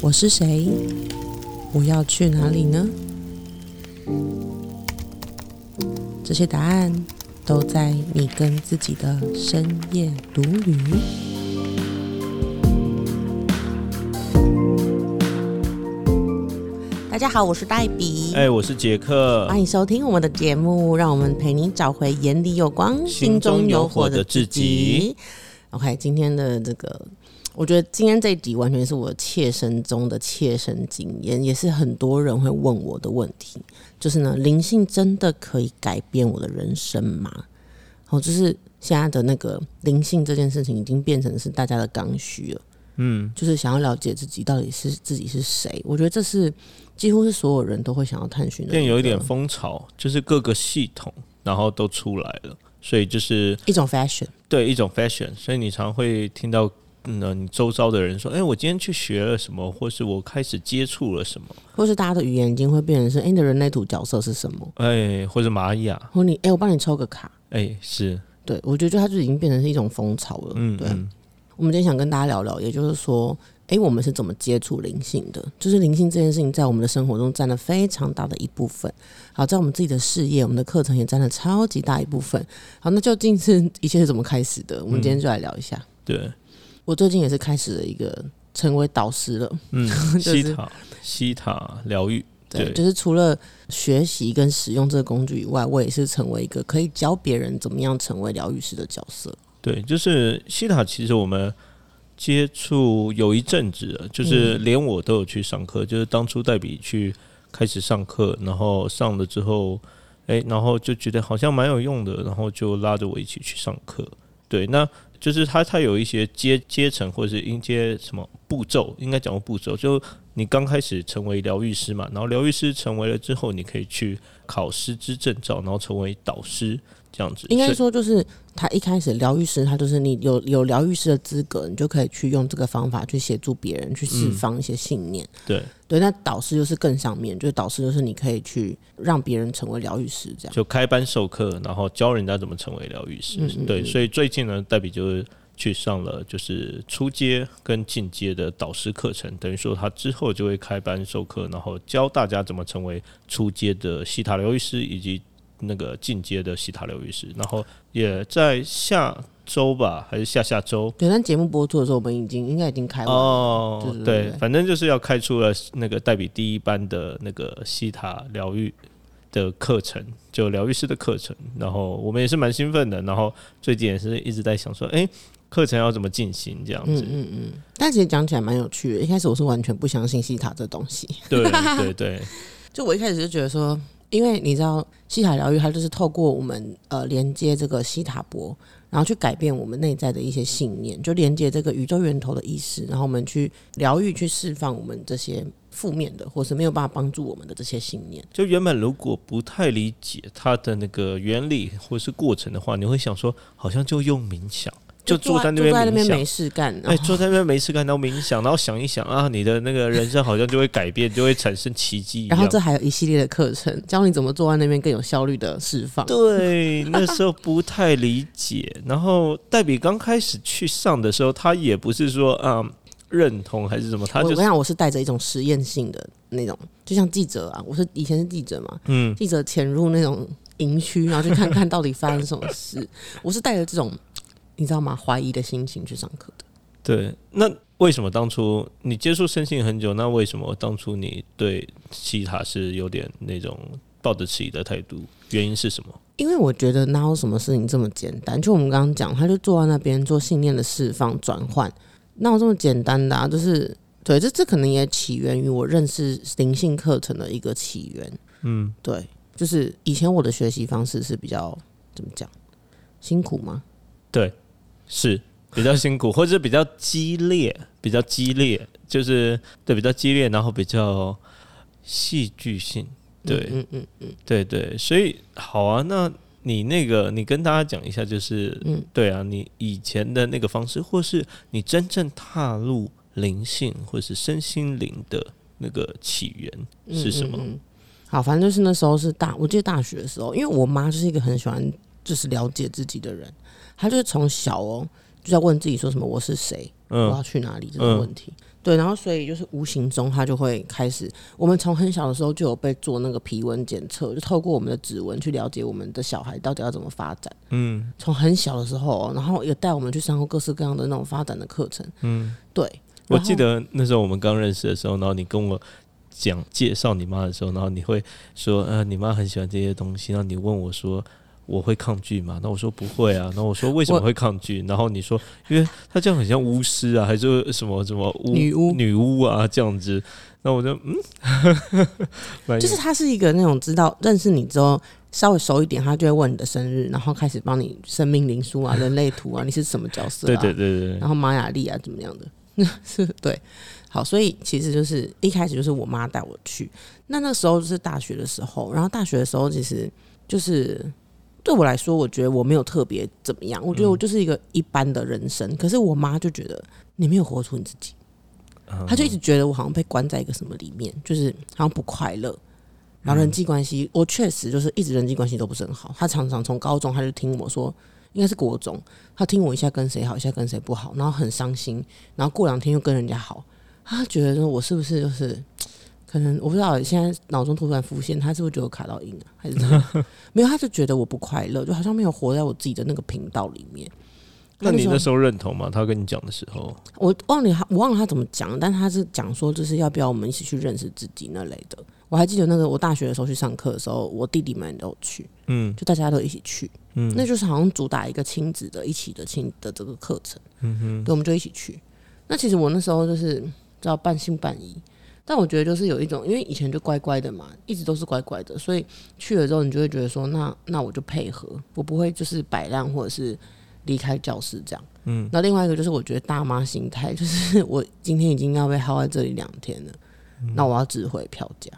我是谁？我要去哪里呢？这些答案都在你跟自己的深夜独旅。大家好，我是黛比。哎，我是杰克，欢迎收听我们的节目，让我们陪你找回眼里有光、心中有火的自己。OK，今天的这个，我觉得今天这一集完全是我切身中的切身经验，也是很多人会问我的问题，就是呢，灵性真的可以改变我的人生吗？哦，就是现在的那个灵性这件事情，已经变成是大家的刚需了。嗯，就是想要了解自己到底是自己是谁，我觉得这是几乎是所有人都会想要探寻的，变有一点风潮，就是各个系统然后都出来了，所以就是一种 fashion。对一种 fashion，所以你常会听到。嗯，你周遭的人说：“哎、我今天去学了什么，或是我开始接触了什么，或是大家的语言已经会变成是，哎、你的人类图角色是什么？哎、或者玛雅，或你，哎、我帮你抽个卡。哎、是，对，我觉得就它就已经变成是一种风潮了。对，嗯对，我们今天想跟大家聊聊，也就是说，哎、我们是怎么接触灵性的？就是灵性这件事情在我们的生活中占了非常大的一部分。好，在我们自己的事业、我们的课程也占了超级大一部分。好，那究竟是一切是怎么开始的？我们今天就来聊一下。对，我最近也是开始了一个成为导师了。嗯，就是西塔西塔疗愈，对就是除了学习跟使用这个工具以外，我也是成为一个可以教别人怎么样成为疗愈师的角色。对，就是西塔，其实我们接触有一阵子了，就是连我都有去上课，就是当初代笔去开始上课，然后上了之后，哎、然后就觉得好像蛮有用的，然后就拉着我一起去上课。对，那就是它它有一些阶阶层或者是音阶什么步骤，应该讲过步骤，就你刚开始成为疗愈师嘛，然后疗愈师成为了之后，你可以去考师资证照，然后成为导师这样子。应该说，就是他一开始疗愈师，他就是你有有疗愈师的资格，你就可以去用这个方法去协助别人去释放一些信念。对。对，那导师就是更上面，就是导师就是你可以去让别人成为疗愈师这样。就开班授课，然后教人家怎么成为疗愈师。嗯嗯对，嗯所以最近呢，黛比就是去上了就是初阶跟进阶的导师课程，等于说他之后就会开班授课，然后教大家怎么成为初阶的西塔疗愈师以及那个进阶的西塔疗愈师，然后也在下周吧，还是下下周。对，但节目播出的时候，我们已经应该已经开完了。哦对反正就是要开出了那个代比第一班的那个西塔疗愈的课程，就疗愈师的课程。然后我们也是蛮兴奋的，然后最近也是一直在想说，哎、课程要怎么进行这样子。嗯嗯嗯，但其实讲起来蛮有趣的。一开始我是完全不相信西塔这东西，对对对，就我一开始就觉得说，因为你知道西塔疗愈，它就是透过我们呃连接这个西塔波，然后去改变我们内在的一些信念，就连接这个宇宙源头的意识，然后我们去疗愈、去释放我们这些负面的，或是没有办法帮助我们的这些信念。就原本如果不太理解它的那个原理或是过程的话，你会想说，好像就用冥想，就坐在那坐在那边没。事干，然哎，后坐在那边没事干，然后冥想，然后想一想啊，你的那个人生好像就会改变，就会产生奇迹。然后这还有一系列的课程，教你怎么坐在那边更有效率的释放。对，那时候不太理解。然后黛比刚开始去上的时候，他也不是说啊、认同还是什么，他就是我我跟你讲，我是带着一种实验性的那种，就像记者啊，我是以前是记者嘛，嗯，记者潜入那种营区，然后去看看到底发生什么事。我是带着这种你知道吗，怀疑的心情去上课的。对。那为什么当初你接触身心很久？那为什么当初你对西塔是有点那种抱着质疑的态度？原因是什么？因为我觉得哪有什么事情这么简单？就我们刚刚讲，他就坐在那边做信念的释放转换，哪有这么简单的啊？就是对，这这可能也起源于我认识灵性课程的一个起源。嗯，对，就是以前我的学习方式是比较怎么讲辛苦吗？对，是比较辛苦，或者比较激烈，比较激烈，就是对比较激烈，然后比较戏剧性。对，嗯嗯嗯对对，所以好啊，那你那个，你跟大家讲一下，就是，嗯对啊，你以前的那个方式，或是你真正踏入灵性或是身心灵的那个起源嗯，是什么？嗯嗯好，反正就是那时候是大，我记得大学的时候，因为我妈就是一个很喜欢就是了解自己的人，她就是从小哦，就在问自己说什么我是谁，嗯我嗯要去哪里这个问题。对，然后所以就是无形中他就会开始，我们从很小的时候就有被做那个皮纹检测，就透过我们的指纹去了解我们的小孩到底要怎么发展。嗯从很小的时候哦，然后也带我们去上过各式各样的那种发展的课程。嗯，对，我记得那时候我们刚认识的时候，然后你跟我讲介绍你妈的时候，然后你会说，呃，你妈很喜欢这些东西，然后你问我说。我会抗拒吗？那我说不会啊。那我说为什么会抗拒？然后你说，因为他这样很像巫师啊，还是什么什么巫女巫女巫啊这样子。那我就嗯，就是他是一个那种知道认识你之后稍微熟一点，他就会问你的生日，然后开始帮你生命灵书啊、人类图啊，你是什么角色、啊？对对对对然后玛雅历啊怎么样的，是 对。好，所以其实就是一开始就是我妈带我去，那那时候就是大学的时候，然后大学的时候其实就是对我来说，我觉得我没有特别怎么样，我觉得我就是一个一般的人生。可是我妈就觉得你没有活出你自己，嗯她就一直觉得我好像被关在一个什么里面，就是好像不快乐。然后人际关系，我确实就是一直人际关系都不是很好。她常常从高中她就听我说，应该是国中，她听我一下跟谁好，一下跟谁不好，然后很伤心，然后过两天又跟人家好，她觉得说我是不是就是可能我不知道，现在脑中突然浮现，他是不是觉得我卡到音啊，还是怎么样？没有，他就觉得我不快乐，就好像没有活在我自己的那个频道里面。那你那时候认同吗？他跟你讲的时候，我忘了他，我忘了他怎么讲，但他是讲说，就是要不要我们一起去认识自己那类的。我还记得那个我大学的时候去上课的时候，我弟弟们都有去，嗯就大家都一起去，嗯那就是好像主打一个亲子的一起的亲的这个课程，嗯哼，对，我们就一起去。那其实我那时候就是知道半信半疑，但我觉得就是有一种，因为以前就乖乖的嘛，一直都是乖乖的，所以去了之后，你就会觉得说，那那我就配合，我不会就是摆烂或者是离开教室这样。嗯，那另外一个就是我觉得大妈心态，就是 我今天已经要被耗在这里两天了，那我要指挥票价。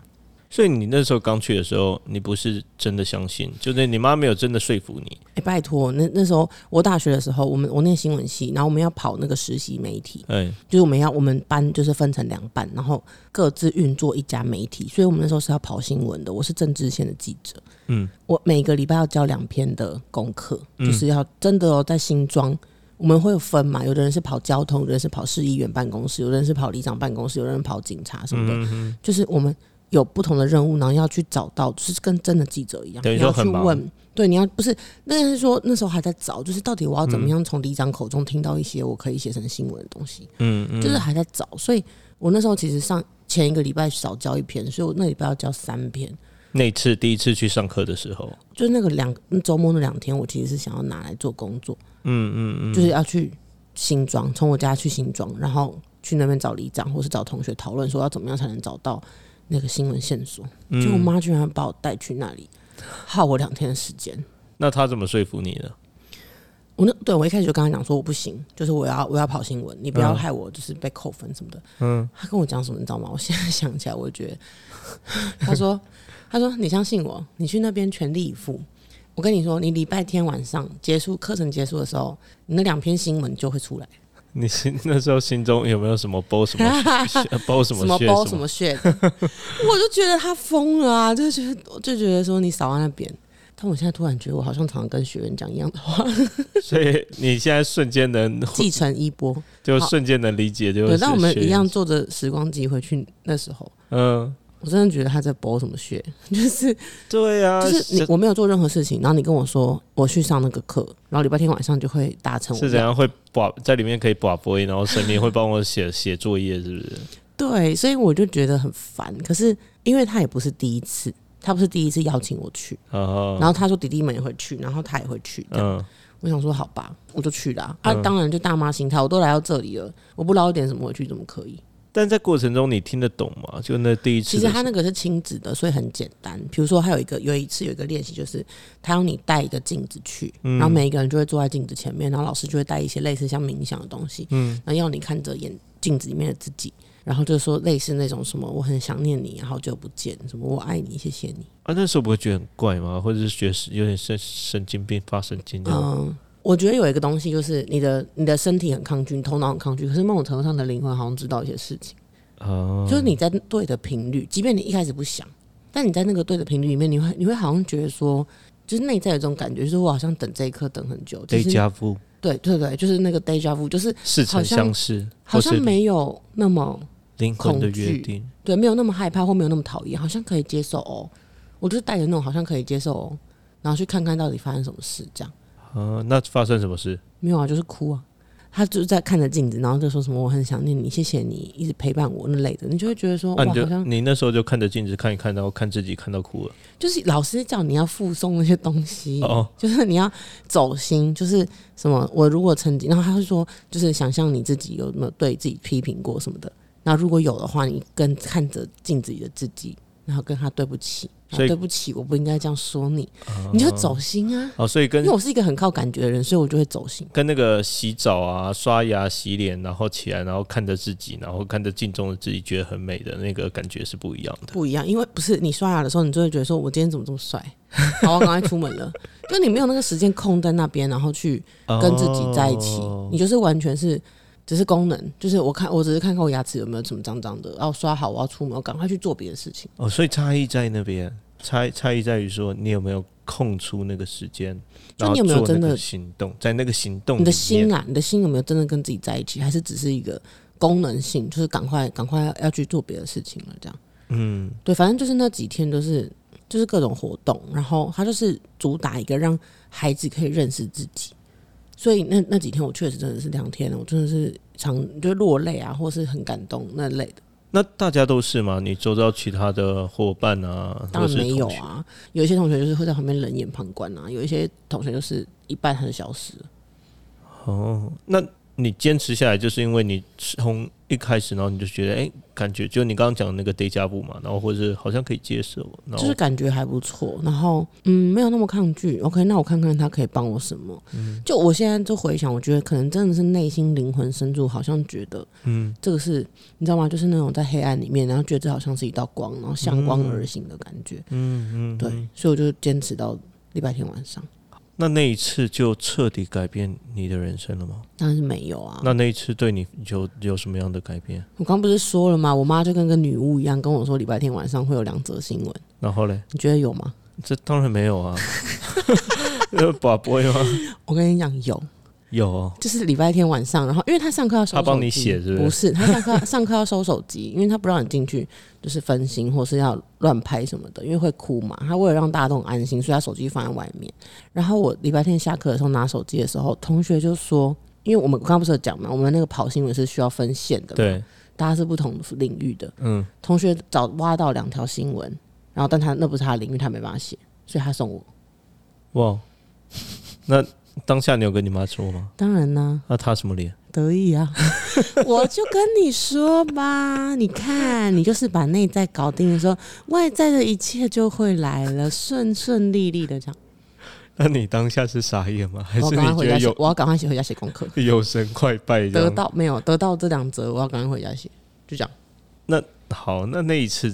所以你那时候刚去的时候，你不是真的相信，就是你妈没有真的说服你。哎、拜托，那那时候我大学的时候，我们我念新闻系，然后我们要跑那个实习媒体，哎，就是我们要我们班就是分成两班，然后各自运作一家媒体，所以我们那时候是要跑新闻的。我是政治线的记者，嗯，我每个礼拜要交两篇的功课，嗯就是要真的哦，在新庄。我们会有分嘛？有的人是跑交通，有的人是跑市议员办公室，有的人是跑里长办公室，有的人跑警察什么的。嗯，就是我们有不同的任务，然后要去找到，就是跟真的记者一样，你要去问。对，你要不是，那是说那时候还在找，就是到底我要怎么样从里长口中听到一些我可以写成新闻的东西，嗯嗯，就是还在找。所以我那时候其实上前一个礼拜少交一篇，所以我那礼拜要交三篇。那次第一次去上课的时候，就是那个两周末那两天，我其实是想要拿来做工作，嗯嗯嗯，就是要去新庄，从我家去新庄，然后去那边找里长，或是找同学讨论说要怎么样才能找到那个新闻线索。嗯就我妈居然把我带去那里，耗我两天的时间。那他怎么说服你的？我那对我一开始就跟他讲说我不行，就是我要我要跑新闻，你不要嗯害我就是被扣分什么的。嗯，他跟我讲什么你知道吗？我现在想起来，我就觉得他说他说你相信我，你去那边全力以赴。我跟你说，你礼拜天晚上结束课程结束的时候，你那两篇新闻就会出来，你心那时候心中有没有什么包什么包什什么么血 包什么血，我就觉得他疯了啊！就觉得就觉得说你少在那边。但我现在突然觉得，我好像常常跟学员讲一样的话，所以你现在瞬间能继承衣钵。就瞬间能理解，就但我们一样坐着时光机回去那时候，嗯，我真的觉得他在博什么学，就是对啊，就是你我没有做任何事情，然后你跟我说我去上那个课，然后礼拜天晚上就会达成我是怎样会把在里面可以把播音，然后神明会帮我写 写作业，是不是？对，所以我就觉得很烦。可是因为他也不是第一次，他不是第一次邀请我去，啊，然后他说弟弟们也会去，然后他也会去，这样。嗯，我想说好吧，我就去了。啊，嗯当然就大妈心态，我都来到这里了，我不捞一点什么回去怎么可以？但在过程中你听得懂吗？就那第一次其实他那个是亲子的，所以很简单。比如说，还有一个有一次有一个练习，就是他要你带一个镜子去，嗯然后每一个人就会坐在镜子前面，然后老师就会带一些类似像冥想的东西，嗯，然后要你看着眼镜子里面的自己，然后就说类似那种什么我很想念你，好久不见，什么我爱你，谢谢你。啊，那时候不会觉得很怪吗？或者是觉得是有点神神经病发神经我觉得有一个东西就是你的你的身体很抗拒，你头脑很抗拒，可是某种程度上的灵魂好像知道一些事情。哦，就是你在对的频率，即便你一开始不想，但你在那个对的频率里面，你会你会好像觉得说，就是内在有这种感觉，就是我好像等这一刻等很久。其得实加夫，对对对，就是那个 deja vu，就是似曾好像相识，好像没有那么灵魂的约定。对，没有那么害怕或没有那么讨厌，好像可以接受哦。我就是带着那种好像可以接受哦，然后去看看到底发生什么事，这样啊，那发生什么事？没有啊，就是哭啊。他就在看着镜子，然后就说什么“我很想念你，谢谢你一直陪伴我”那类的，你就会觉得说啊，哇，你就好像你那时候就看着镜子看一看，然后看自己看到哭了。就是老师叫你要附送那些东西，哦，就是你要走心，就是什么我如果曾经，然后他会说，就是想象你自己有没有对自己批评过什么的，那如果有的话，你跟看着镜子里的自己，然后跟他对不起，然所以后对不起，我不应该这样说你，你就走心啊。哦，所以跟因为我是一个很靠感觉的人，所以我就会走心。跟那个洗澡啊、刷牙、洗脸，然后起来，然后看着自己，然后看着镜中的自己，觉得很美的那个感觉是不一样的。不一样，因为不是你刷牙的时候，你就会觉得说，我今天怎么这么帅？好，我赶快出门了。就你没有那个时间空在那边，然后去跟自己在一起，哦你就是完全是只是功能，就是我看我只是看看我牙齿有没有什么脏脏的，然后刷好，我要出门，我赶快去做别的事情。哦，所以差异在那边，差差异在于说你有没有空出那个时间，就你有没有真的行动，在那个行动你的心啊，你的心有没有真的跟自己在一起，还是只是一个功能性，就是赶快赶快要要去做别的事情了？这样嗯，对，反正就是那几天都是就是各种活动，然后他就是主打一个让孩子可以认识自己。所以那那几天我确实真的是两天，我真的是常就落泪啊，或是很感动那类的。那大家都是吗？你周遭其他的伙伴啊，当然没有，啊，有一些同学就是会在旁边冷眼旁观啊，有一些同学就是一半他就消失了。哦，那你坚持下来，就是因为你从一开始，然后你就觉得，哎、感觉就你刚刚讲的那个 day 加步嘛，然后或者是好像可以接受，就是感觉还不错，然后嗯，没有那么抗拒。OK，那我看看他可以帮我什么。嗯就我现在就回想，我觉得可能真的是内心灵魂深处好像觉得，嗯，这个是你知道吗？就是那种在黑暗里面，然后觉得这好像是一道光，然后向光而行的感觉。嗯嗯，对，所以我就坚持到礼拜天晚上。那那一次就彻底改变你的人生了吗？当然是没有啊。那那一次对你有有什么样的改变？我刚不是说了吗？我妈就跟个女巫一样跟我说，礼拜天晚上会有两则新闻。然后嘞，你觉得有吗？这当然没有啊，有宝贝吗？我跟你讲，有。有哦，就是礼拜天晚上，然后因为他上课要收手，他帮你写是不是不是，他上课上课要收手机，因为他不让你进去，就是分心或是要乱拍什么的，因为会哭嘛。他为了让大家都很安心，所以他手机放在外面。然后我礼拜天下课的时候拿手机的时候，同学就说，因为我们刚刚不是有讲嘛，我们那个跑新闻是需要分线的，，对，大家是不同领域的。嗯，同学找挖到两条新闻，然后但他那不是他的领域，他没办法写，所以他送我。哇，那当下你有跟你妈说吗？当然呢，那她什么脸？得意啊！我就跟你说吧，你看，你就是把内在搞定的时候，外在的一切就会来了，顺顺利利的这样。那你当下是傻眼吗？还我是要赶快回家写你觉得有，我要赶快写回家写功课。有神快拜这得样？到没有？得到这两则，我要赶快回家写。就这样，那好，那那一次，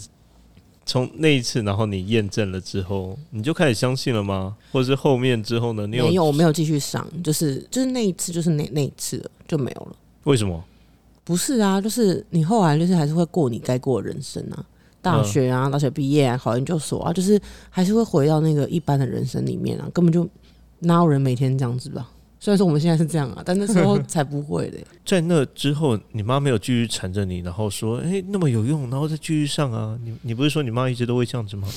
从那一次，然后你验证了之后，你就开始相信了吗？或者是后面之后呢？你没有，我没有继续上，就是就是那一次，就是那那一次了，就没有了。为什么？不是啊，就是你后来就是还是会过你该过的人生啊，大学啊，大学毕业啊，考研究所啊，就是还是会回到那个一般的人生里面啊，根本就哪有人每天这样子吧？虽然说我们现在是这样啊，但那时候 才不会的。在那之后，你妈没有继续缠着你，然后说：“哎、那么有用，然后再继续上啊。你”你不是说你妈一直都会这样子吗？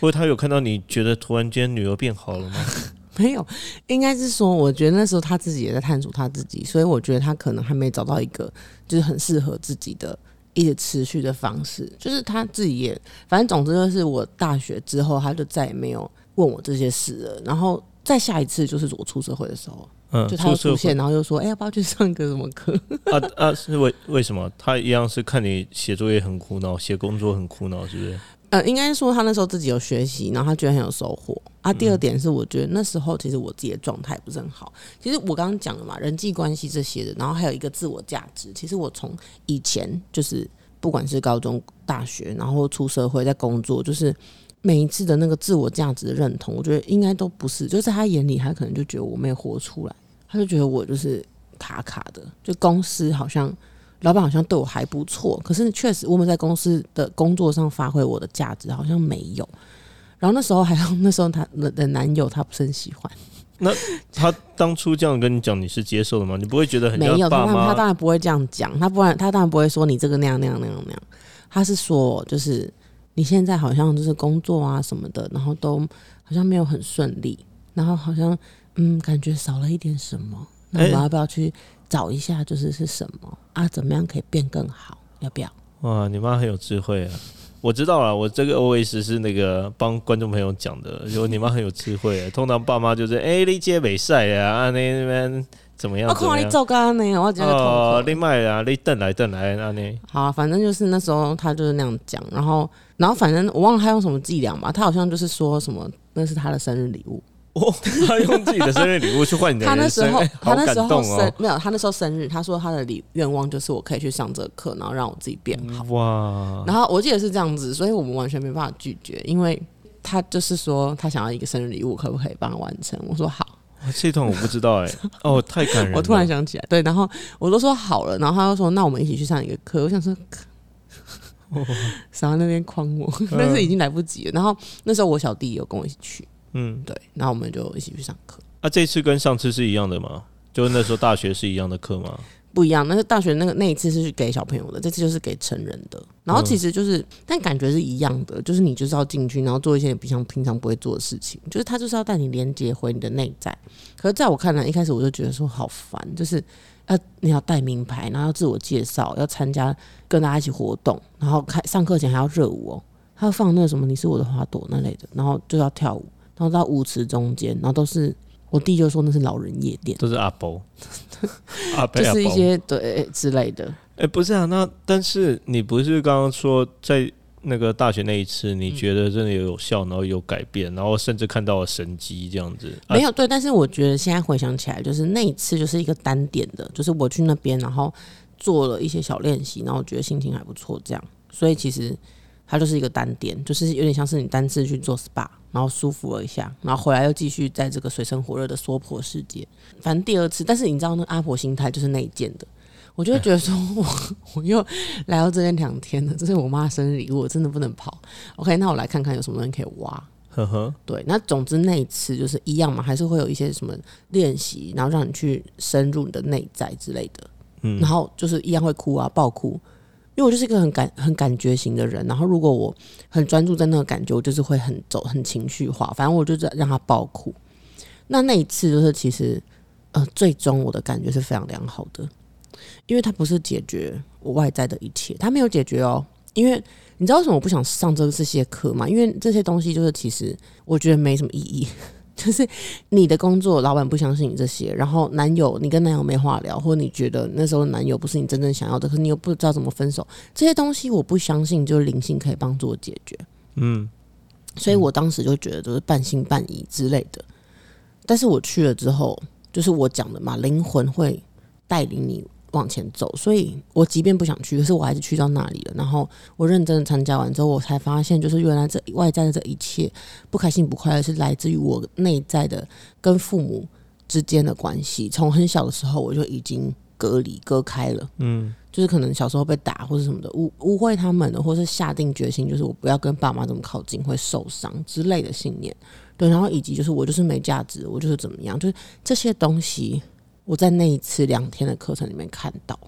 或者她有看到你觉得突然间女儿变好了吗？没有，应该是说，我觉得那时候她自己也在探索她自己，所以我觉得她可能还没找到一个就是很适合自己的一直持续的方式。就是他自己也，反正总之就是我大学之后，他就再也没有问我这些事了。然后再下一次就是我出社会的时候，嗯，就他又出现，然后又说：“哎、要不要去上个什么课 啊啊，是为为什么？他一样是看你写作业很苦恼，写工作很苦恼，是不是？？”呃，应该说他那时候自己有学习，然后他觉得很有收获。啊，第二点是我觉得那时候其实我自己的状态不是很好。其实我刚刚讲了嘛，人际关系这些的，然后还有一个自我价值。其实我从以前就是不管是高中、大学，然后出社会在工作，就是每一次的那个自我价值的认同，我觉得应该都不是，就是在他眼里，他可能就觉得我没有活出来，他就觉得我就是卡卡的，就公司好像。老板好像对我还不错，可是确实我们在公司的工作上发挥我的价值好像没有。然后那时候还有那时候他的的男友他不是很喜欢，那他当初这样跟你讲，你是接受的吗？你不会觉得很没有，他？他当然不会这样讲，他不然他当然不会说你这个那样那样那样那样，他是说就是你现在好像就是工作啊什么的，然后都好像没有很顺利，然后好像嗯感觉少了一点什么，那我要不要去找一下就是是什么啊？怎么样可以变更好？要不要？哇，你妈很有智慧啊！我知道了，我这个 OS 是那个帮观众朋友讲的，就你妈很有智慧啊。通常爸妈就是哎，你接美赛啊，啊那那边怎么样我？看你做干呢，我觉得哦，痛苦。你卖啊，你瞪来瞪来，那呢好啊、反正就是那时候他就是那样讲，然后然后反正我忘了他用什么伎俩嘛，他好像就是说什么那是他的生日礼物。哦，他用自己的生日礼物去换你的人生，他那时候他那时候！生没有，他那时候生日，他说他的礼愿望就是我可以去上这个课，然后让我自己变好。哇，然后我记得是这样子，所以我们完全没办法拒绝，因为他就是说他想要一个生日礼物，可不可以帮他完成？我说好，哇这段我不知道 哎，哦，太感人了！我突然想起来，对，然后我都说好了，然后他就说那我们一起去上一个课。我想说，想在那边诓我，但是已经来不及了。然后那时候我小弟有跟我一起去，嗯，对，然后我们就一起去上课。啊，这次跟上次是一样的吗？就那时候大学是一样的课吗？不一样，那个大学那个那一次是给小朋友的，这次就是给成人的。然后其实就是，但感觉是一样的，就是你就是要进去，然后做一些你平常平常不会做的事情，就是他就是要带你连接回你的内在。可是在我看来，一开始我就觉得说好烦，就是要你要带名牌，然后要自我介绍，要参加跟大家一起活动，然后开上课前还要热舞哦，还要放那个什么你是我的花朵那类的，然后就要跳舞，然后到舞池中间，然后都是我弟就说那是老人夜店。都是阿伯，阿伯就是一些对之类的，哎、不是啊，那但是你不是刚刚说在那个大学那一次，你觉得真的有有效，然后有改变，然后甚至看到了神机这样子？啊没有对，但是我觉得现在回想起来，就是那一次就是一个单点的，就是我去那边，然后做了一些小练习，然后我觉得心情还不错，这样，所以其实它就是一个单点，就是有点像是你单次去做 SPA，然后舒服了一下，然后回来又继续在这个水深火热的娑婆世界。反正第二次，但是你知道那个阿婆心态就是内建的。我就会觉得说，我我又来到这边两天了，这是我妈的生日礼物，我真的不能跑。OK，那我来看看有什么东西可以挖。呵呵，对，那总之那一次就是一样嘛，还是会有一些什么练习，然后让你去深入你的内在之类的。嗯然后就是一样会哭啊，爆哭，因为我就是一个很感很感觉型的人。然后如果我很专注在那个感觉，我就是会很走很情绪化，反正我就在让他爆哭。那那一次就是其实呃，最终我的感觉是非常良好的，因为他不是解决我外在的一切，他没有解决哦。因为你知道为什么我不想上这这些课吗？因为这些东西就是其实我觉得没什么意义。就是你的工作，老板不相信你这些，然后男友你跟男友没话聊，或者你觉得那时候男友不是你真正想要的，可是你又不知道怎么分手，这些东西我不相信，就是灵性可以帮助我解决。嗯，所以我当时就觉得就是半信半疑之类的。但是我去了之后，就是我讲的嘛，灵魂会带领你往前走。所以我即便不想去，可是我还是去到那里了。然后我认真的参加完之后，我才发现，就是原来这外在的这一切不开心不快乐，是来自于我内在的跟父母之间的关系。从很小的时候，我就已经隔离割开了。嗯，就是可能小时候被打或者什么的，误误会他们的，或是下定决心，就是我不要跟爸妈这么靠近，会受伤之类的信念。对，然后以及就是我就是没价值，我就是怎么样，就是这些东西，我在那一次两天的课程里面看到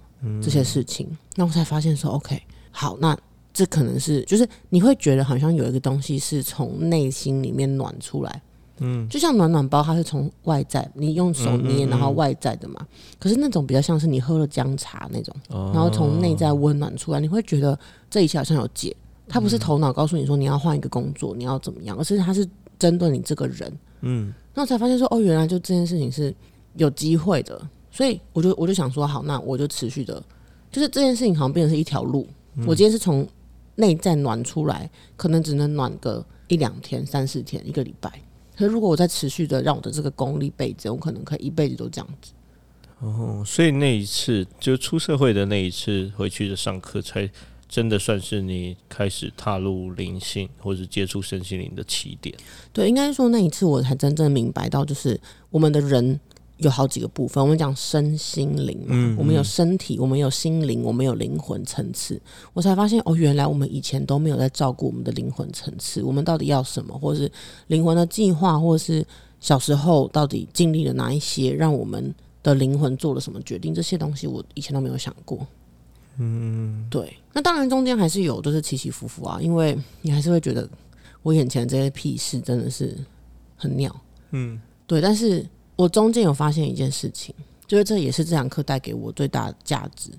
这些事情，那我才发现说，OK，好，那这可能是就是你会觉得好像有一个东西是从内心里面暖出来。嗯，就像暖暖包，它是从外在，你用手捏，然后外在的嘛。可是那种比较像是你喝了姜茶那种，哦然后从内在温暖出来，你会觉得这一切好像有解。它不是头脑告诉你说你要换一个工作，你要怎么样，而是它是针对你这个人。嗯，那我才发现说，哦，原来就这件事情是有机会的。所以我就我就想说，好，那我就持续的，就是这件事情好像变成是一条路。我今天是从内在暖出来，可能只能暖个一两天、三四天、一个礼拜。可是如果我再持续的让我的这个功力倍增，我可能可以一辈子都这样子。哦，所以那一次就出社会的那一次回去的上课，才真的算是你开始踏入灵性或者接触身心灵的起点。对，应该说那一次我才真正明白到，就是我们的人有好几个部分，我们讲身心灵嘛，嗯我们有身体，我们有心灵，我们有灵魂层次。我才发现哦，原来我们以前都没有在照顾我们的灵魂层次，我们到底要什么，或是灵魂的计划，或是小时候到底经历了哪一些，让我们的灵魂做了什么决定，这些东西我以前都没有想过。嗯，对。那当然中间还是有就是起起伏伏啊，因为你还是会觉得我眼前这些屁事真的是很鸟。嗯，对。但是我中间有发现一件事情，就是这也是这堂课带给我最大的价值，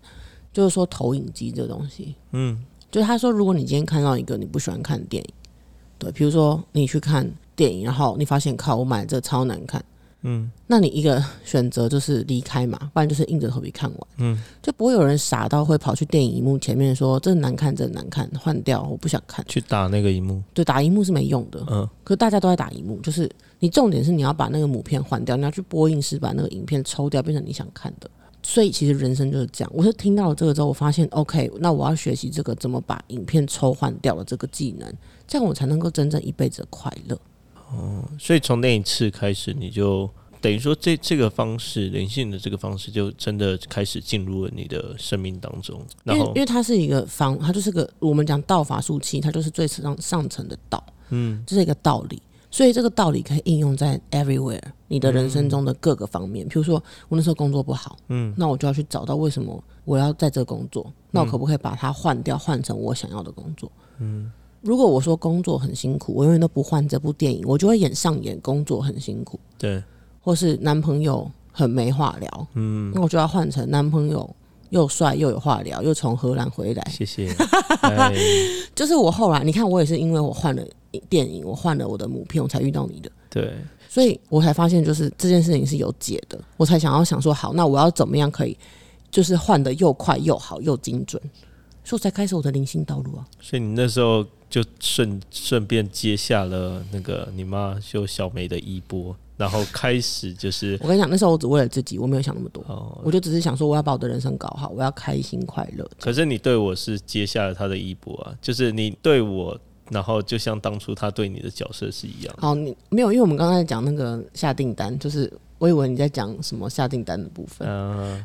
就是说投影机这东西。嗯，就是他说，如果你今天看到一个你不喜欢看的电影，对，比如说你去看电影，然后你发现靠，我买这超难看。嗯，那你一个选择就是离开嘛，不然就是硬着头皮看完。嗯，就不会有人傻到会跑去电影荧幕前面说这难看，这难看，换掉，我不想看。去打那个荧幕，对，打荧幕是没用的。嗯，可大家都在打荧幕，就是你重点是你要把那个母片换掉，你要去播映室把那个影片抽掉，变成你想看的。所以其实人生就是这样。我是听到了这个之后，我发现 OK，那我要学习这个怎么把影片抽换掉的这个技能，这样我才能够真正一辈子快乐。哦，所以从那一次开始，你就等于说这这个方式，灵性的这个方式，就真的开始进入了你的生命当中。因为因为它是一个方，它就是个我们讲道法术器，它就是最上上层的道，嗯，这是一个道理。所以这个道理可以应用在 everywhere 你的人生中的各个方面。比如说我那时候工作不好，嗯，那我就要去找到为什么我要在这工作，那我可不可以把它换掉，换成我想要的工作？嗯。如果我说工作很辛苦，我永远都不换这部电影，我就会演上演工作很辛苦。对，或是男朋友很没话聊，嗯，那我就要换成男朋友又帅又有话聊，又从荷兰回来。谢谢。就是我后来，你看我也是因为我换了电影，我换了我的母片，我才遇到你的。对，所以我才发现，就是这件事情是有解的，我才想要想说，好，那我要怎么样可以，就是换的又快又好又精准，所以才开始我的灵性道路啊。所以你那时候。就顺顺便接下了那个你妈就小梅的衣钵，然后开始就是我跟你讲，那时候我只为了自己，我没有想那么多，我就只是想说我要把我的人生搞好，我要开心快乐。可是你对我是接下了他的衣钵啊，就是你对我，然后就像当初他对你的角色是一样。好，你没有，因为我们刚才讲那个下订单，就是。我以为你在讲什么下订单的部分，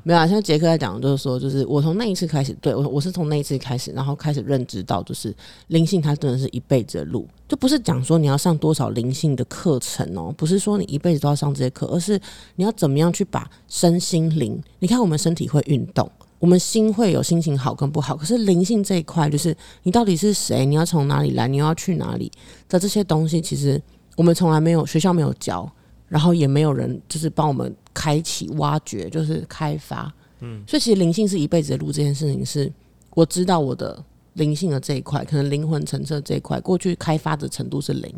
没有啊。像杰克在讲，就是说，就是我从那一次开始，对我我是从那一次开始，然后开始认知到，就是灵性它真的是一辈子的路，就不是讲说你要上多少灵性的课程哦，不是说你一辈子都要上这些课，而是你要怎么样去把身心灵。你看，我们身体会运动，我们心会有心情好跟不好，可是灵性这一块，就是你到底是谁，你要从哪里来，你要去哪里的这些东西，其实我们从来没有学校没有教。然后也没有人就是帮我们开启、挖掘，就是开发。嗯，所以其实灵性是一辈子的路。这件事情是我知道我的灵性的这一块，可能灵魂层次这一块，过去开发的程度是零。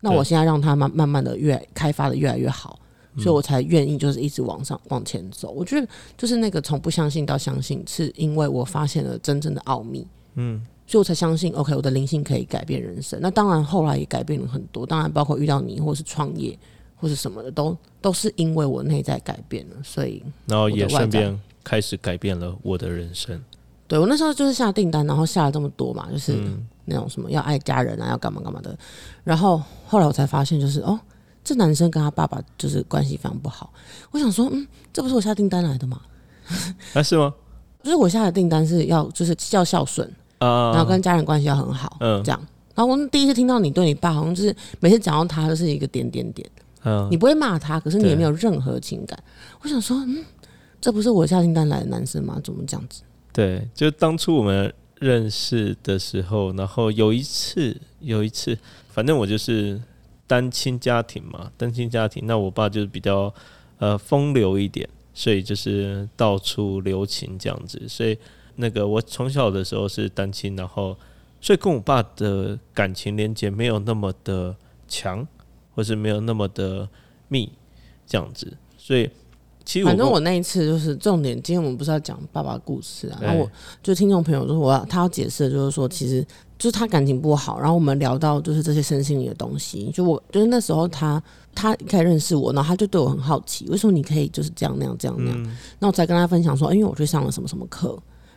那我现在让它慢慢慢的越开发的越来越好，所以我才愿意就是一直往上往前走。我觉得就是那个从不相信到相信，是因为我发现了真正的奥秘。嗯，所以我才相信，OK，我的灵性可以改变人生。那当然后来也改变了很多，当然包括遇到你或是创业。或者什么的，都都是因为我内在改变了，所以然后也顺便开始改变了我的人生。对我那时候就是下订单，然后下了这么多嘛，就是那种什么要爱家人啊，要干嘛干嘛的。然后后来我才发现，就是哦，这男生跟他爸爸就是关系非常不好。我想说，嗯，这不是我下订单来的吗？啊，是吗？就是我下的订单是要就是要孝顺啊，然后跟家人关系要很好，嗯，这样。然后我第一次听到你对你爸，好像就是每次讲到他就是一个点点点。嗯，你不会骂他，可是你也没有任何情感。我想说，嗯，这不是我下订单来的男生吗？怎么这样子？对，就当初我们认识的时候，然后有一次，有一次，反正我就是单亲家庭嘛，单亲家庭，那我爸就是比较呃风流一点，所以就是到处留情这样子。所以那个我从小的时候是单亲，然后所以跟我爸的感情连接没有那么的强。或是没有那么的密这样子，所以其实反正我那一次就是重点。今天我们不是要讲爸爸故事啊，然后我就听众朋友就是我要他要解释，就是说其实就是他感情不好，然后我们聊到就是这些身心灵的东西，就我就是那时候他他一开始认识我，然后他就对我很好奇，为什么你可以就是这样那样这样那样，那我才跟他分享说，因为我去上了什么什么课，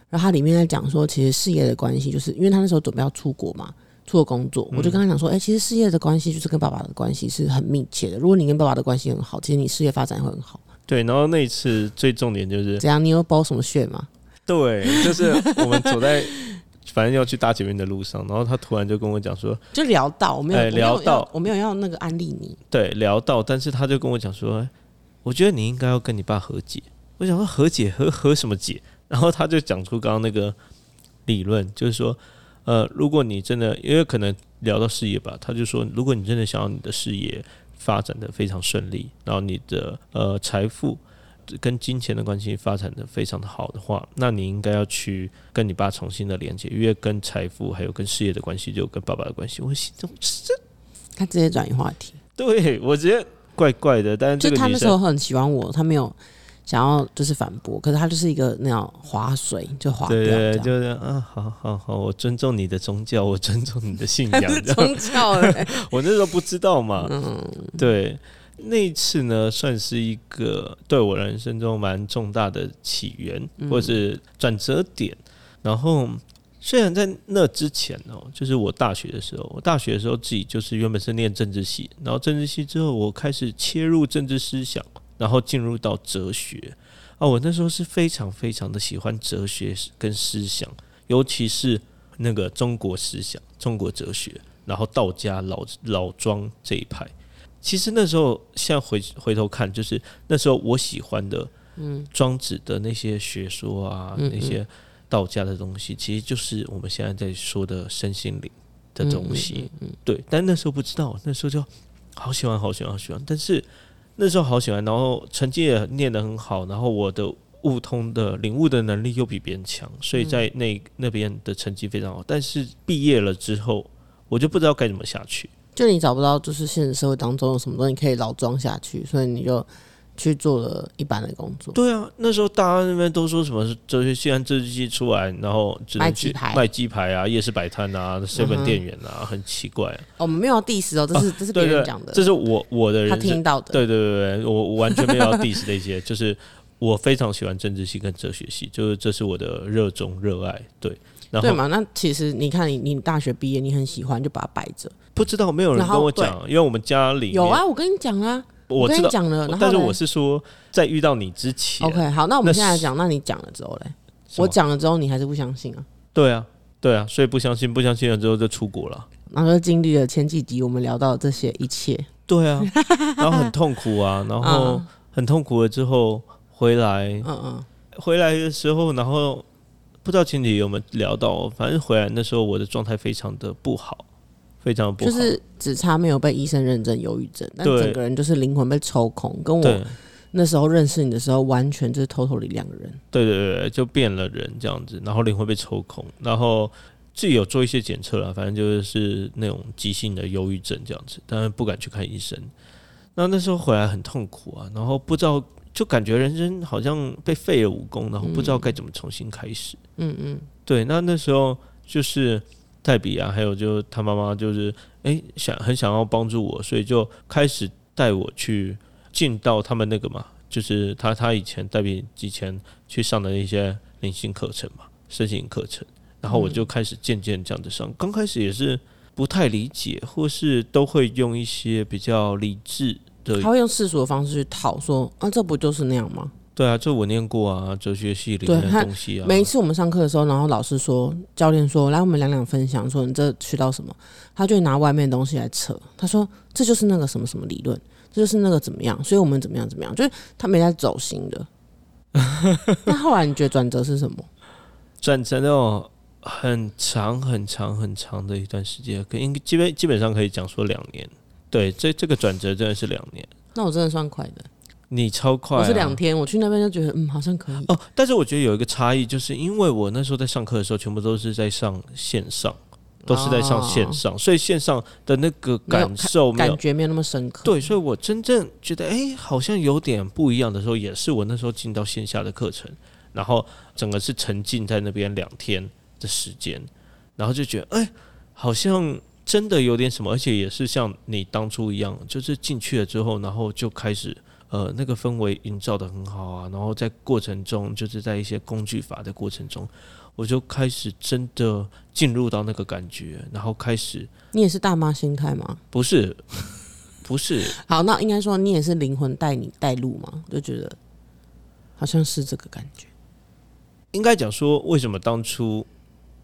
然后他里面在讲说，其实事业的关系，就是因为他那时候准备要出国嘛。做工作，我就跟他讲说，哎，其实事业的关系就是跟爸爸的关系是很密切的。如果你跟爸爸的关系很好，其实你事业发展会很好。对，然后那一次最重点就是怎样？你有包什么血吗？对，就是我们走在 反正要去搭捷面的路上，然后他突然就跟我讲说，就聊到我没有、聊到要我没有要那个安利你，对，聊到，但是他就跟我讲说，哎我觉得你应该要跟你爸和解。我想说和解和和什么解？然后他就讲出刚刚那个理论，就是说，呃，如果你真的，因为可能聊到事业吧，他就说，如果你真的想要你的事业发展的非常顺利，然后你的呃财富跟金钱的关系发展的非常的好的话，那你应该要去跟你爸重新的连接，因为跟财富还有跟事业的关系，就跟爸爸的关系。我心中这他直接转移话题。对我觉得怪怪的，但是就他那时候很喜欢我，他没有想要就是反驳，可是他就是一个那样划水就划掉对对，就是啊，好好好，我尊重你的宗教，我尊重你的信仰。宗教嘞，我那时候不知道嘛，嗯，对，那一次呢，算是一个对我人生中蛮重大的起源，嗯。或是转折点。然后，虽然在那之前哦，就是我大学的时候，我大学的时候自己就是原本是念政治系，然后政治系之后，我开始切入政治思想，然后进入到哲学。啊，我那时候是非常非常的喜欢哲学跟思想，尤其是那个中国思想、中国哲学，然后道家老老庄这一派。其实那时候，现在回回头看，就是那时候我喜欢的，嗯，庄子的那些学说啊，嗯嗯那些道家的东西，其实就是我们现在在说的身心灵的东西。嗯对，但那时候不知道，那时候就好喜欢，好喜欢，好喜欢。但是那时候好喜欢，然后成绩也念得很好，然后我的悟通的领悟的能力又比别人强，所以在那那边的成绩非常好。但是毕业了之后，我就不知道该怎么下去。就你找不到就是现实社会当中有什么东西可以老装下去，所以你就去做了一般的工作。对啊，那时候大家那边都说什么哲学系和政治系出来，然后只能去卖鸡排卖鸡排啊、夜市摆摊啊、嗯 seven 店员啊，很奇怪、我们没有要 diss 哦，这是、这是别人讲的，这是我我的他人生听到的。对对对对，我我完全没有要 diss 那些，就是我非常喜欢政治系跟哲学系，就是这是我的热衷热爱。对，然后对嘛？那其实你看你，你大学毕业，你很喜欢，就把它摆着。不知道没有人跟我讲，因为我们家里有啊，，我跟你讲啊，跟我知道，你讲了。但是我是说在遇到你之前 OK，好，那我们现在讲，那你讲了之后嘞，我讲了之后，你还是不相信啊？对啊对啊，所以不相信，不相信了之后就出国了。然后就经历了前几集我们聊到这些一切，对啊，然后很痛苦啊，然后嗯很痛苦了之后回来，嗯嗯，回来的时候，然后不知道前几集有没有聊到，反正回来那时候我的状态非常的不好，非常不好。就是只差没有被医生认证忧郁症，但整个人就是灵魂被抽空，跟我那时候认识你的时候完全就是偷偷里两个人。对对对，就变了人这样子，然后灵魂被抽空，然后自己有做一些检测了，反正就是那种急性的忧郁症这样子，但是不敢去看医生。那那时候回来很痛苦啊，然后不知道，就感觉人生好像被废了武功，然后不知道该怎么重新开始。嗯嗯，对，那那时候就是黛比啊，还有就他妈妈就是诶想很想要帮助我，所以就开始带我去进到他们那个嘛，就是他他以前黛比以前去上的一些灵性课程嘛，身心课程，然后我就开始渐渐这样子上，刚开始也是不太理解，或是都会用一些比较理智的他会用世俗的方式去讨说啊，这不就是那样吗？对啊，这我念过啊，哲学系里面的东西啊，每一次我们上课的时候，然后老师说，教练说，来我们两两分享，说你这学到什么，他就拿外面的东西来扯。他说这就是那个什么什么理论，这就是那个怎么样，所以我们怎么样怎么样，就是他没在走心的。那后来你觉得转折是什么？转折那种很长很长很长的一段时间，可应基本基本上可以讲说两年。对，这这个转折真的是两年，那我真的算快的，你超快、啊，我是两天，我去那边就觉得嗯，好像可以。哦。但是我觉得有一个差异，就是因为我那时候在上课的时候，全部都是在上线上，都是在上线上，所以线上的那个感受感觉没有那么深刻。对，所以我真正觉得，哎、好像有点不一样的时候，也是我那时候进到线下的课程，然后整个是沉浸在那边两天的时间，然后就觉得，哎、好像真的有点什么，而且也是像你当初一样，就是进去了之后，然后就开始。呃，那个氛围营造的很好啊，然后在过程中，就是在一些工具法的过程中，我就开始真的进入到那个感觉，然后开始你也是大妈心态吗？不是 不是好，那应该说你也是灵魂带你带路嘛，就觉得好像是这个感觉。应该讲说，为什么当初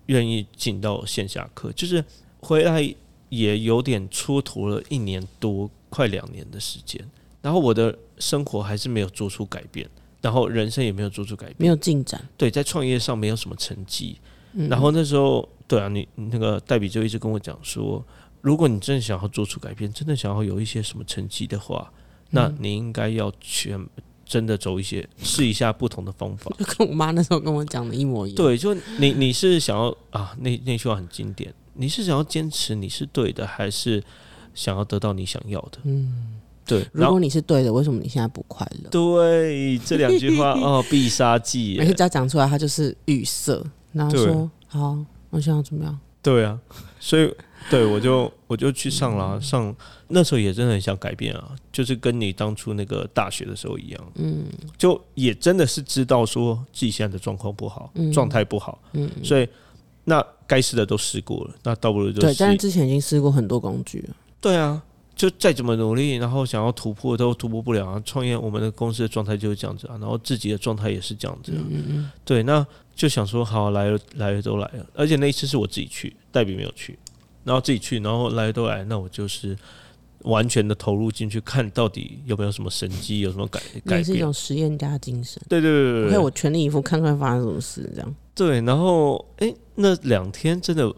愿意进到线下课，就是回来也有点蹉跎了一年多，快两年的时间，然后我的生活还是没有做出改变，然后人生也没有做出改变，没有进展。对，在创业上没有什么成绩。然后那时候，对啊，你那个代比就一直跟我讲说，如果你真的想要做出改变，真的想要有一些什么成绩的话，那你应该要全真的走一些试一下不同的方法。就 跟我妈那时候跟我讲的一模一样。对，就你你是想要啊，那那句话很经典，你是想要坚持你是对的，还是想要得到你想要的？嗯，对。如果你是对的，为什么你现在不快乐？对，这两句话 哦，必杀技。每次只要讲出来，它就是语塞。然后说好，我想要怎么样？对啊，所以对我就我就去上了，上那时候也真的很想改变啊，就是跟你当初那个大学的时候一样，嗯，就也真的是知道说自己现在的状况不好，状态不好，嗯，所以那该试的都试过了，那倒不如就对，但是之前已经试过很多工具了，对啊。就再怎么努力，然后想要突破都突破不了啊！创业，我们的公司的状态就是这样子啊，然后自己的状态也是这样子。嗯嗯。对，那就想说，好来了，来了都来了，而且那一次是我自己去，代笔没有去，然后自己去，然后来了都来，那我就是完全的投入进去，看到底有没有什么神机，有什么改改变。是一种实验家精神。对对对对。OK，我全力以赴，看看发生什么事，这样。对，然后哎，那两天真的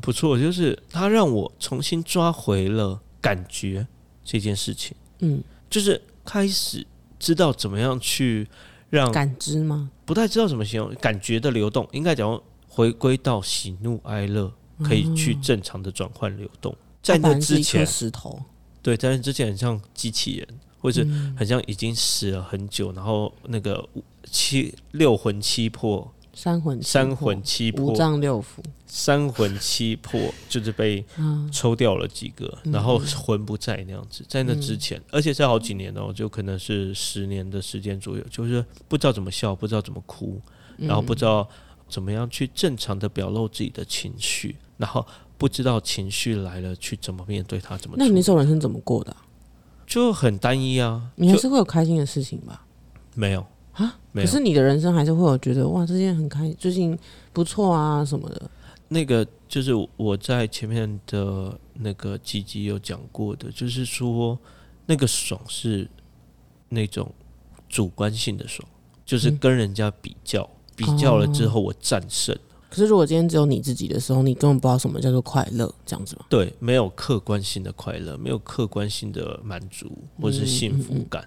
不错，就是他让我重新抓回了。感觉这件事情，嗯，就是开始知道怎么样去让感知吗？不太知道怎么形容感觉的流动，应该讲回归到喜怒哀乐，可以去正常的转换流动。在那之前，石头对，在那之前很像机器人，或者很像已经死了很久，然后那个七六魂七魄。三魂三魂七魄，五脏六腑。三魂七魄就是被抽掉了几个，然后魂不在那样子。在那之前，而且在好几年哦，就可能是十年的时间左右，就是不知道怎么笑，不知道怎么哭，然后不知道怎么样去正常的表露自己的情绪，然后不知道情绪来了去怎么面对它，怎么？那你那时候人生怎么过的？就很单一啊。你还是会有开心的事情吧？没有。啊，可是你的人生还是会有觉得哇，这件很开，最近不错啊什么的。那个就是我在前面的那个几集有讲过的，就是说那个爽是那种主观性的爽，就是跟人家比较，比较了之后我战胜。可是如果今天只有你自己的时候，你根本不知道什么叫做快乐，这样子吗？对，没有客观性的快乐，没有客观性的满足或是幸福感。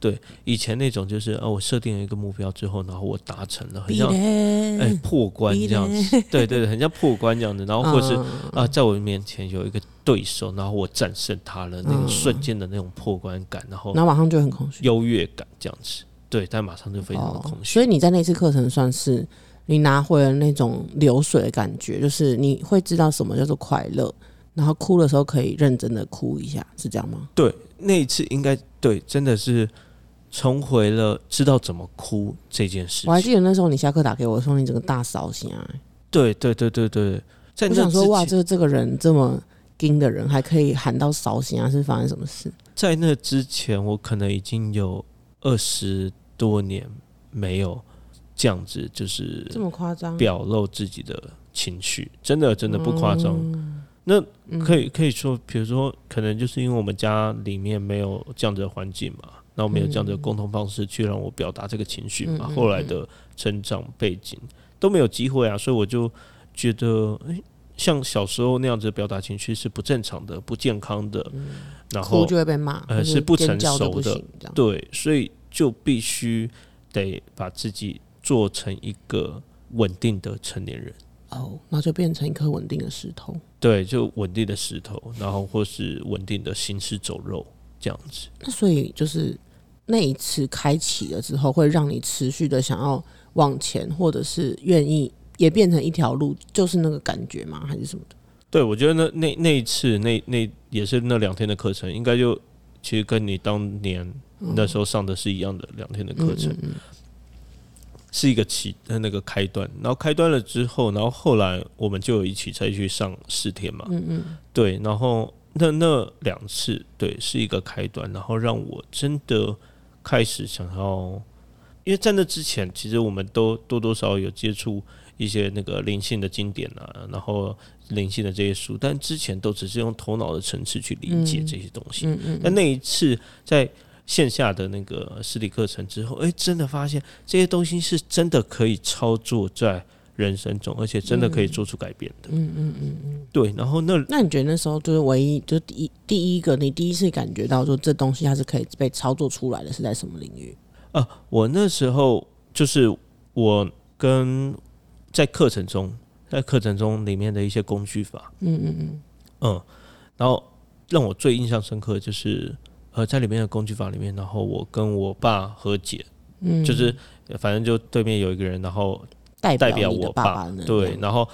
对，以前那种就是哦，我设定了一个目标之后，然后我达成了，很像哎破关这样子。对对对，很像破关这样子。然后或是啊，在我面前有一个对手，然后我战胜他了，那个瞬间的那种破关感，然后那马上就很空虚，优越感这样子。对，但马上就非常的空虚。所以你在那次课程算是你拿回了那种流水的感觉，就是你会知道什么叫做快乐，然后哭的时候可以认真的哭一下，是这样吗？对，那一次应该对，真的是。重回了知道怎么哭这件事情。我还记得那时候你下课打给我，说你整个大扫兴啊。对对对对对，我想说哇，这这个人这么硬的人，还可以喊到扫兴啊？是发生什么事？在那之前，我可能已经有二十多年没有这样子，就是这么夸张表露自己的情绪，真的真的不夸张。那可以可以说，比如说，可能就是因为我们家里面没有这样子的环境嘛。那我们有这样的共同方式去让我表达这个情绪嘛？后来的成长背景都没有机会啊，所以我就觉得，诶，像小时候那样子表达情绪是不正常的、不健康的，然后就会被骂，呃，是不成熟的，对，所以就必须得把自己做成一个稳定的成年人。哦，那就变成一颗稳定的石头，对，就稳定的石头，然后或是稳定的行尸走肉这样子。那所以就是。那一次开启了之后，会让你持续的想要往前，或者是愿意也变成一条路，就是那个感觉吗？还是什么的？对，我觉得那那那一次，那那也是那两天的课程，应该就其实跟你当年那时候上的是一样的两天的课程，是一个起的那个开端。然后开端了之后，然后后来我们就一起再去上四天嘛，嗯嗯，对，然后那那两次对是一个开端，然后让我真的。开始想要，因为在那之前，其实我们都多多少少有接触一些那个灵性的经典啊，然后灵性的这些书，但之前都只是用头脑的层次去理解这些东西。嗯嗯但那一次在线下的那个实体课程之后，哎，真的发现这些东西是真的可以操作在人生中，而且真的可以做出改变的。嗯嗯嗯嗯。对，然后那那你觉得那时候就是唯一，就第一第一个，你第一次感觉到说这东西它是可以被操作出来的，是在什么领域？啊，我那时候就是我跟在课程中，在课程中里面的一些工具法，嗯嗯嗯嗯，然后让我最印象深刻的就是，呃，在里面的工具法里面，然后我跟我爸和解，嗯，就是反正就对面有一个人，然后代代表我爸爸？对，然后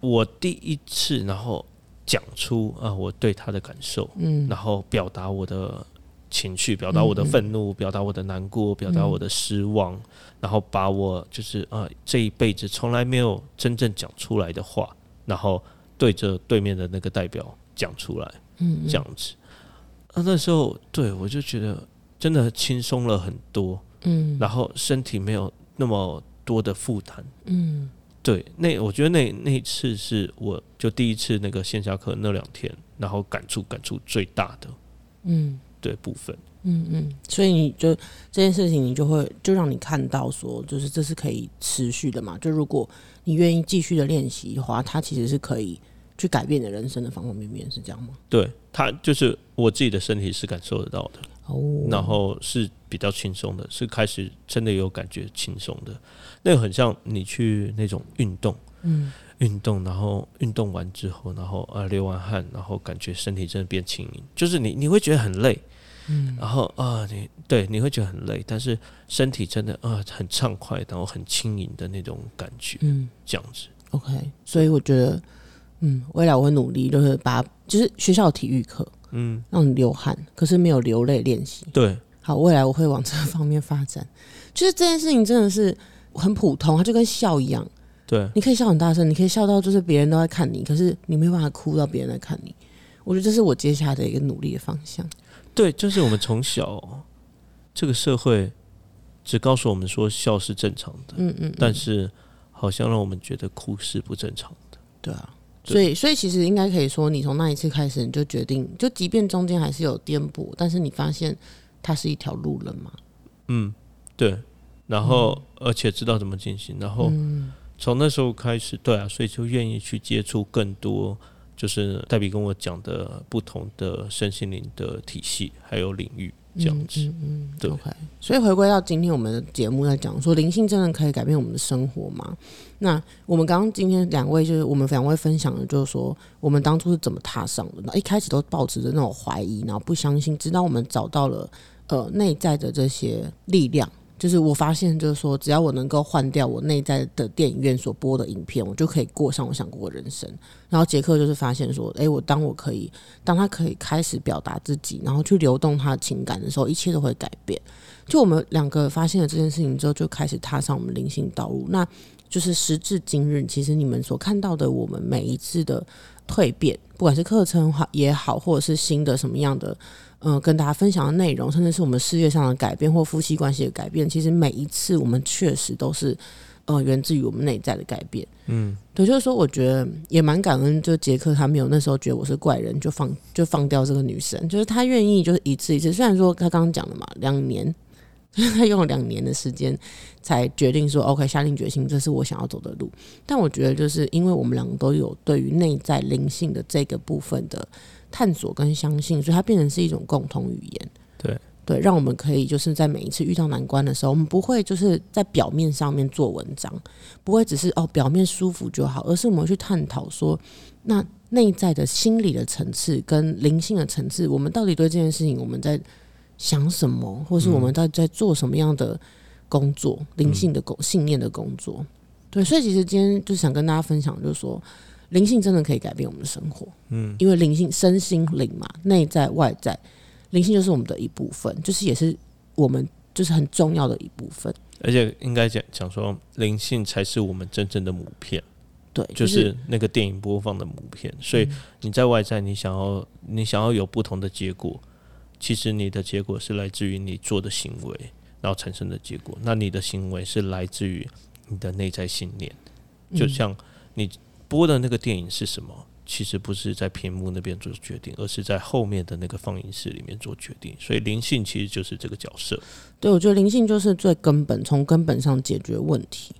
我第一次，然后讲出啊、我对他的感受，嗯然后表达我的情绪，表达我的愤怒，表达我的难过，表达我的失望，然后把我就是啊、这一辈子从来没有真正讲出来的话，然后对着对面的那个代表讲出来，嗯这样子。啊，那时候对我就觉得真的轻松了很多，嗯然后身体没有那么多的负担。嗯对，那我觉得那那一次是我就第一次那个线下课那两天，然后感触感触最大的嗯对部分。嗯嗯，所以你就这件事情，你就会就让你看到说，就是这是可以持续的嘛。就如果你愿意继续的练习的话，它其实是可以去改变你的人生的方方面面，是这样吗？对它就是我自己的身体是感受得到的，哦，然后是比较轻松的，是开始真的有感觉轻松的。那个很像你去那种运动，嗯运动，然后运动完之后，然后啊流完汗，然后感觉身体真的变轻盈，就是你你会觉得很累，嗯然后啊你对你会觉得很累，但是身体真的啊很畅快，然后很轻盈的那种感觉，嗯这样子。，OK。所以我觉得，嗯，未来我会努力，就是把就是学校体育课嗯，让你流汗，可是没有流泪练习。对，好，未来我会往这方面发展。就是这件事情真的是很普通，它就跟笑一样，对，你可以笑很大声，你可以笑到就是别人都在看你，可是你没有办法哭到别人在看你。我觉得这是我接下来的一个努力的方向。对，就是我们从小这个社会只告诉我们说笑是正常的，嗯嗯，但是好像让我们觉得哭是不正常的。对啊，对所以所以其实应该可以说，你从那一次开始，你就决定，就即便中间还是有颠簸，但是你发现它是一条路了嘛。嗯，对，然后、而且知道怎么进行，然后嗯从那时候开始，对啊，所以就愿意去接触更多，就是黛比跟我讲的不同的身心灵的体系还有领域这样子。嗯嗯对所以回归到今天我们的节目在讲说，灵性真的可以改变我们的生活吗？那我们刚刚今天两位就是我们两位分享的，就是说我们当初是怎么踏上的？那一开始都抱持着那种怀疑，然后不相信，直到我们找到了呃内在的这些力量。就是我发现，就是说，只要我能够换掉我内在的电影院所播的影片，我就可以过上我想过的人生。然后杰克就是发现说，诶，我当我可以，当他可以开始表达自己，然后去流动他的情感的时候，一切都会改变。就我们两个发现了这件事情之后，就开始踏上我们灵性道路。那就是时至今日，其实你们所看到的我们每一次的蜕变，不管是课程好也好，或者是新的什么样的。嗯、跟大家分享的内容，甚至是我们事业上的改变或夫妻关系的改变，其实每一次我们确实都是，呃，源自于我们内在的改变。嗯，对，就是说，我觉得也蛮感恩，就杰克他没有那时候觉得我是怪人，就放就放掉这个女生，就是他愿意就是一次一次，虽然说他刚刚讲了嘛，两年，就是他用了两年的时间才决定说 OK 下定决心，这是我想要走的路。但我觉得就是因为我们两个都有对于内在灵性的这个部分的探索跟相信，所以它变成是一种共同语言。对对，让我们可以就是在每一次遇到难关的时候，我们不会就是在表面上面做文章，不会只是哦表面舒服就好，而是我们去探讨说，那内在的心理的层次跟灵性的层次，我们到底对这件事情我们在想什么，或是我们到底在做什么样的工作，灵性的工信念的工作。对，所以其实今天就想跟大家分享，就是说灵性真的可以改变我们的生活。嗯，因为灵性身心灵嘛，内在外在，灵性就是我们的一部分，就是也是我们就是很重要的一部分。而且应该讲讲说，灵性才是我们真正的母片，对，就是是那个电影播放的母片。所以你在外在，你想要你想要有不同的结果，其实你的结果是来自于你做的行为，然后产生的结果。那你的行为是来自于你的内在信念，就像你播的那个电影是什么，其实不是在屏幕那边做决定，而是在后面的那个放映室里面做决定。所以灵性其实就是这个角色。对，我觉得灵性就是最根本，从根本上解决问题。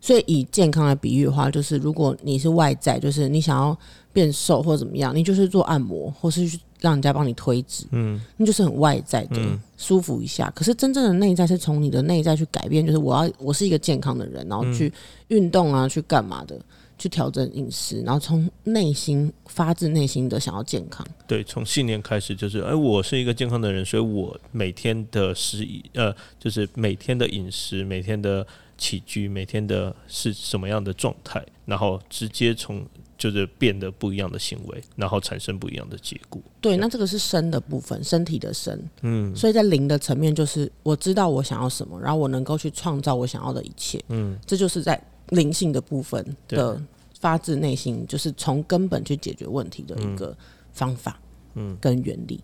所以以健康来比喻的话，就是如果你是外在，就是你想要变瘦或怎么样，你就是做按摩，或是去让人家帮你推脂，嗯，那就是很外在的舒服一下。可是真正的内在是从你的内在去改变，就是我要我是一个健康的人，然后去运动啊，去干嘛的，去调整饮食，然后从内心发自内心的想要健康。对，从信念开始，就是哎，我是一个健康的人，所以我每天的食呃，就是每天的饮食，每天的。起居每天的是什么样的状态，然后直接从就是变得不一样的行为，然后产生不一样的结果。对，那这个是身的部分，身体的身。嗯，所以在灵的层面，就是我知道我想要什么，然后我能够去创造我想要的一切。嗯，这就是在灵性的部分的发自内心，就是从根本去解决问题的一个方法。嗯，跟原理。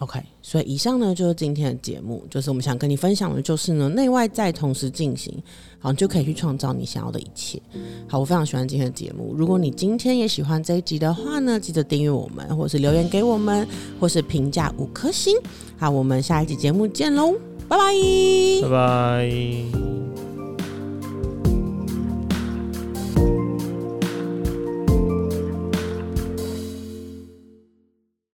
OK，所以以上呢就是今天的节目，就是我们想跟你分享的，就是呢内外在同时进行，好就可以去创造你想要的一切。好，我非常喜欢今天的节目。如果你今天也喜欢这一集的话呢，记得订阅我们，或是留言给我们，或是评价五颗星。好，我们下一集节目见喽，拜拜，拜拜。